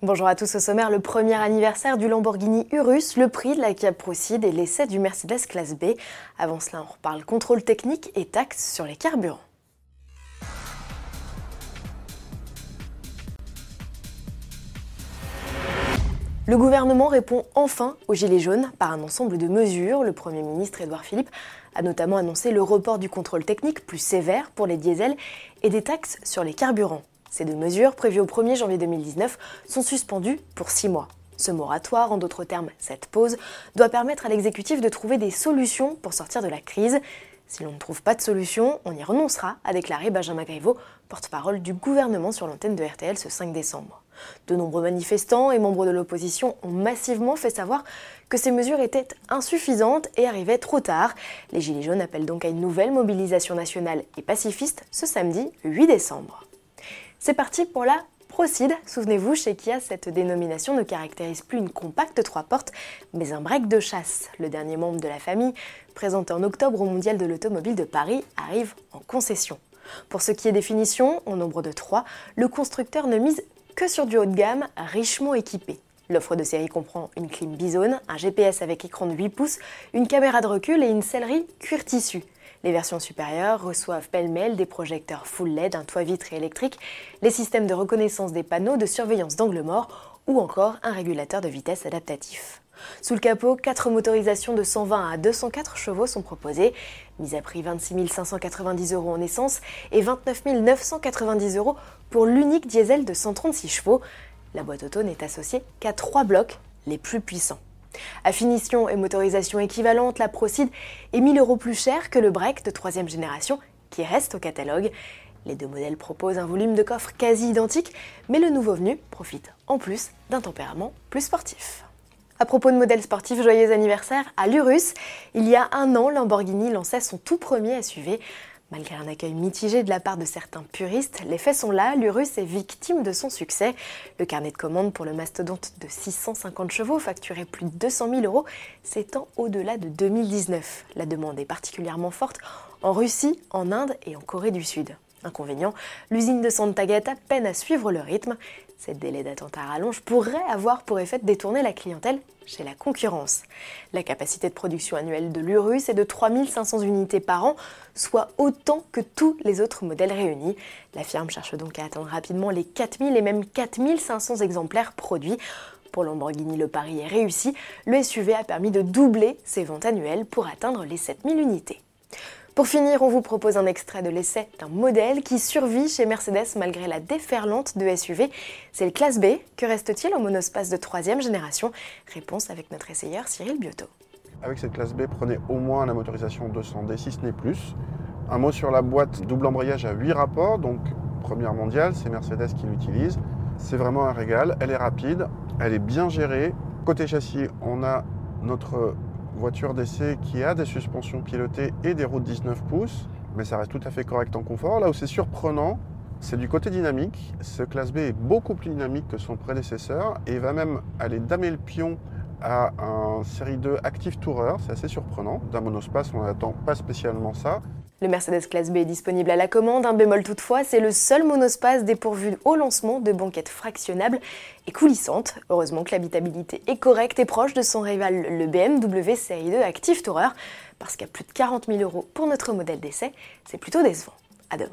Bonjour à tous au sommaire, le premier anniversaire du Lamborghini Urus, le prix de la Kia Procide et l'essai du Mercedes classe B. Avant cela, on reparle contrôle technique et taxes sur les carburants. Le gouvernement répond enfin aux Gilets jaunes par un ensemble de mesures. Le Premier ministre Édouard Philippe a notamment annoncé le report du contrôle technique plus sévère pour les diesels et des taxes sur les carburants. Ces deux mesures, prévues au 1er janvier 2019, sont suspendues pour six mois. Ce moratoire, en d'autres termes cette pause, doit permettre à l'exécutif de trouver des solutions pour sortir de la crise. Si l'on ne trouve pas de solution, on y renoncera, a déclaré Benjamin Griveaux, porte-parole du gouvernement sur l'antenne de RTL ce 5 décembre. De nombreux manifestants et membres de l'opposition ont massivement fait savoir que ces mesures étaient insuffisantes et arrivaient trop tard. Les Gilets jaunes appellent donc à une nouvelle mobilisation nationale et pacifiste ce samedi 8 décembre. C'est parti pour la Procide. Souvenez-vous, chez Kia, cette dénomination ne caractérise plus une compacte trois portes, mais un break de chasse. Le dernier membre de la famille, présenté en octobre au Mondial de l'Automobile de Paris, arrive en concession. Pour ce qui est définition, au nombre de trois, le constructeur ne mise que sur du haut de gamme, richement équipé. L'offre de série comprend une clim bisone, un GPS avec écran de 8 pouces, une caméra de recul et une sellerie cuir tissu. Les versions supérieures reçoivent pêle-mêle des projecteurs full LED, un toit vitré électrique, les systèmes de reconnaissance des panneaux de surveillance d'angle mort ou encore un régulateur de vitesse adaptatif. Sous le capot, quatre motorisations de 120 à 204 chevaux sont proposées, mise à prix 26 590 euros en essence et 29 990 euros pour l'unique diesel de 136 chevaux. La boîte auto n'est associée qu'à trois blocs les plus puissants. À finition et motorisation équivalente, la Procide est 1000 euros plus cher que le break de troisième génération qui reste au catalogue. Les deux modèles proposent un volume de coffre quasi identique, mais le nouveau venu profite en plus d'un tempérament plus sportif. À propos de modèles sportifs, joyeux anniversaire à l'Urus. Il y a un an, Lamborghini lançait son tout premier SUV. Malgré un accueil mitigé de la part de certains puristes, les faits sont là, l'Urus est victime de son succès. Le carnet de commande pour le mastodonte de 650 chevaux, facturé plus de 200 000 euros, s'étend au-delà de 2019. La demande est particulièrement forte en Russie, en Inde et en Corée du Sud. Inconvénient, l'usine de Sant'Agata peine à suivre le rythme. Cette délai d'attente à rallonge pourrait avoir pour effet de détourner la clientèle chez la concurrence. La capacité de production annuelle de l'Urus est de 3500 unités par an, soit autant que tous les autres modèles réunis. La firme cherche donc à atteindre rapidement les 4000 et même 4500 exemplaires produits. Pour Lamborghini, le pari est réussi. Le SUV a permis de doubler ses ventes annuelles pour atteindre les 7000 unités. Pour finir, on vous propose un extrait de l'essai d'un modèle qui survit chez Mercedes malgré la déferlante de SUV. C'est le classe B. Que reste-t-il en monospace de troisième génération? Réponse avec notre essayeur Cyril Biotto. Avec cette classe B, prenez au moins la motorisation 200D, si ce n'est plus. Un mot sur la boîte, double embrayage à 8 rapports, donc première mondiale, c'est Mercedes qui l'utilise. C'est vraiment un régal, elle est rapide, elle est bien gérée. Côté châssis, on a notre voiture d'essai qui a des suspensions pilotées et des roues de 19 pouces, mais ça reste tout à fait correct en confort. Là où c'est surprenant, c'est du côté dynamique. Ce classe B est beaucoup plus dynamique que son prédécesseur et va même aller damer le pion à un série 2 Active Tourer. C'est assez surprenant. D'un monospace, on n'attend pas spécialement ça. Le Mercedes Classe B est disponible à la commande. Un bémol toutefois, c'est le seul monospace dépourvu au lancement de banquettes fractionnables et coulissantes. Heureusement que l'habitabilité est correcte et proche de son rival, le BMW Série 2 Active Tourer, parce qu'à plus de 40 000 euros pour notre modèle d'essai, c'est plutôt décevant. À demain.